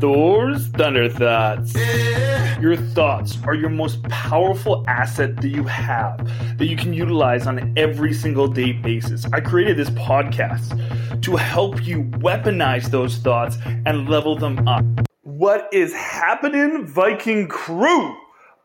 Thor's Thunder Thoughts. Your thoughts are your most powerful asset that you have that you can utilize on every single day basis. I created this podcast to help you weaponize those thoughts and level them up. What is happening, Viking crew?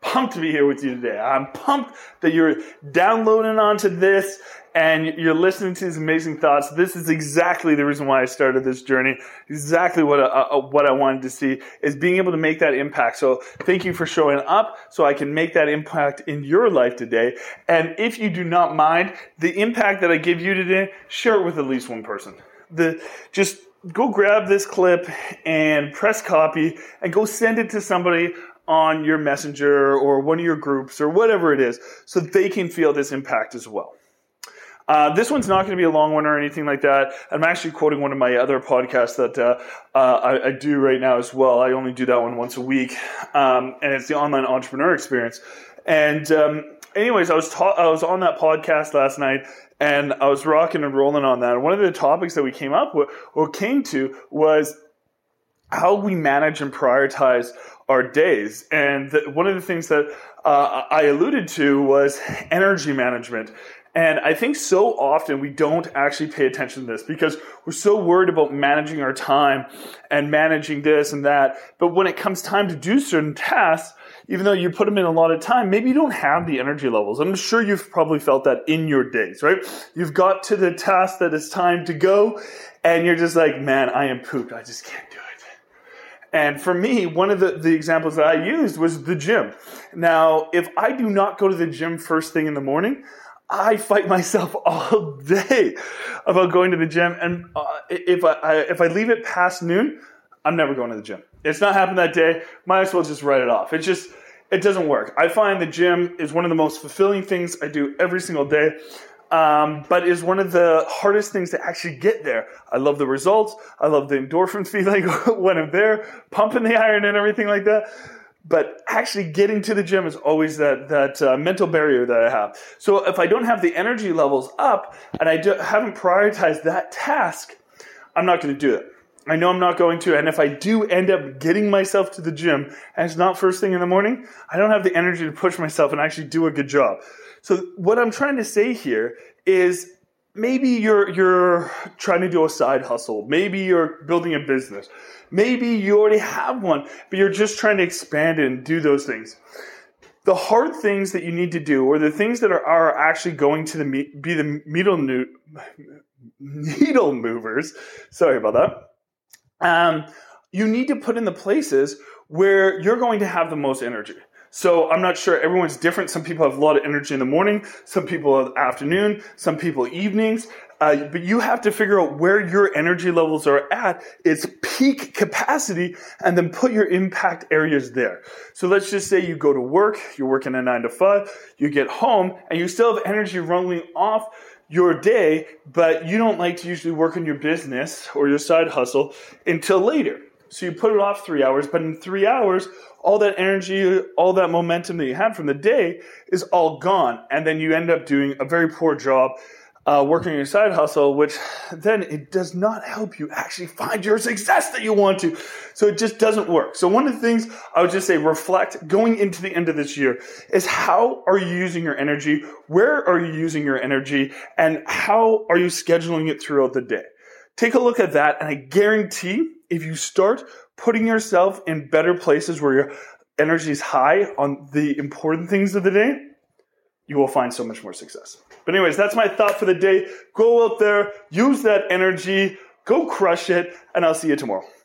Pumped to be here with you today. I'm pumped that you're downloading onto this and you're listening to these amazing thoughts. This is exactly the reason why I started this journey. Exactly what I, uh, uh, what I wanted to see is being able to make that impact. So thank you for showing up so I can make that impact in your life today. And if you do not mind the impact that I give you today, share it with at least one person. The just go grab this clip and press copy and go send it to somebody on your messenger or one of your groups or whatever it is so they can feel this impact as well. Uh, this one's not going to be a long one or anything like that. I'm actually quoting one of my other podcasts that uh, uh, I, I, do right now as well. I only do that one once a week, um, and it's the online entrepreneur experience. And um, anyways, I was ta- I was on that podcast last night, and I was rocking and rolling on that. And one of the topics that we came up with or came to was how we manage and prioritize our days. And the, one of the things that uh, I alluded to was energy management. And I think so often we don't actually pay attention to this because we're so worried about managing our time and managing this and that. But when it comes time to do certain tasks, even though you put them in a lot of time, maybe you don't have the energy levels. I'm sure you've probably felt that in your days, right? You've got to the task that it's time to go and you're just like, man, I am pooped. I just can't do it. And for me, one of the, the examples that I used was the gym. Now, if I do not go to the gym first thing in the morning, I fight myself all day about going to the gym. And uh, if, I, if I leave it past noon, I'm never going to the gym. It's not happened that day. Might as well just write it off. It just, it doesn't work. I find the gym is one of the most fulfilling things I do every single day. Um, but is one of the hardest things to actually get there. I love the results. I love the endorphin feeling when I'm there, pumping the iron and everything like that but actually getting to the gym is always that that uh, mental barrier that I have. So if I don't have the energy levels up and I do, haven't prioritized that task, I'm not going to do it. I know I'm not going to, and if I do end up getting myself to the gym and it's not first thing in the morning, I don't have the energy to push myself and actually do a good job. So what I'm trying to say here is maybe you're you're trying to do a side hustle. Maybe you're building a business. Maybe you already have one, but you're just trying to expand it and do those things. The hard things that you need to do, or the things that are, are actually going to the be the needle, needle movers. Sorry about that. Um, you need to put in the places where you're going to have the most energy. So I'm not sure. Everyone's different. Some people have a lot of energy in the morning. Some people afternoon. Some people evenings. Uh, but you have to figure out where your energy levels are at, its peak capacity, and then put your impact areas there. So let's just say you go to work, you're working a nine to five, you get home, and you still have energy running off your day, but you don't like to usually work on your business or your side hustle until later. So you put it off three hours, but in three hours, all that energy, all that momentum that you had from the day is all gone. And then you end up doing a very poor job uh, working your side hustle, which then it does not help you actually find your success that you want to. So it just doesn't work. So one of the things I would just say reflect going into the end of this year is how are you using your energy? Where are you using your energy? And how are you scheduling it throughout the day? Take a look at that. And I guarantee if you start putting yourself in better places where your energy is high on the important things of the day, you will find so much more success. But anyways, that's my thought for the day. Go out there, use that energy, go crush it, and I'll see you tomorrow.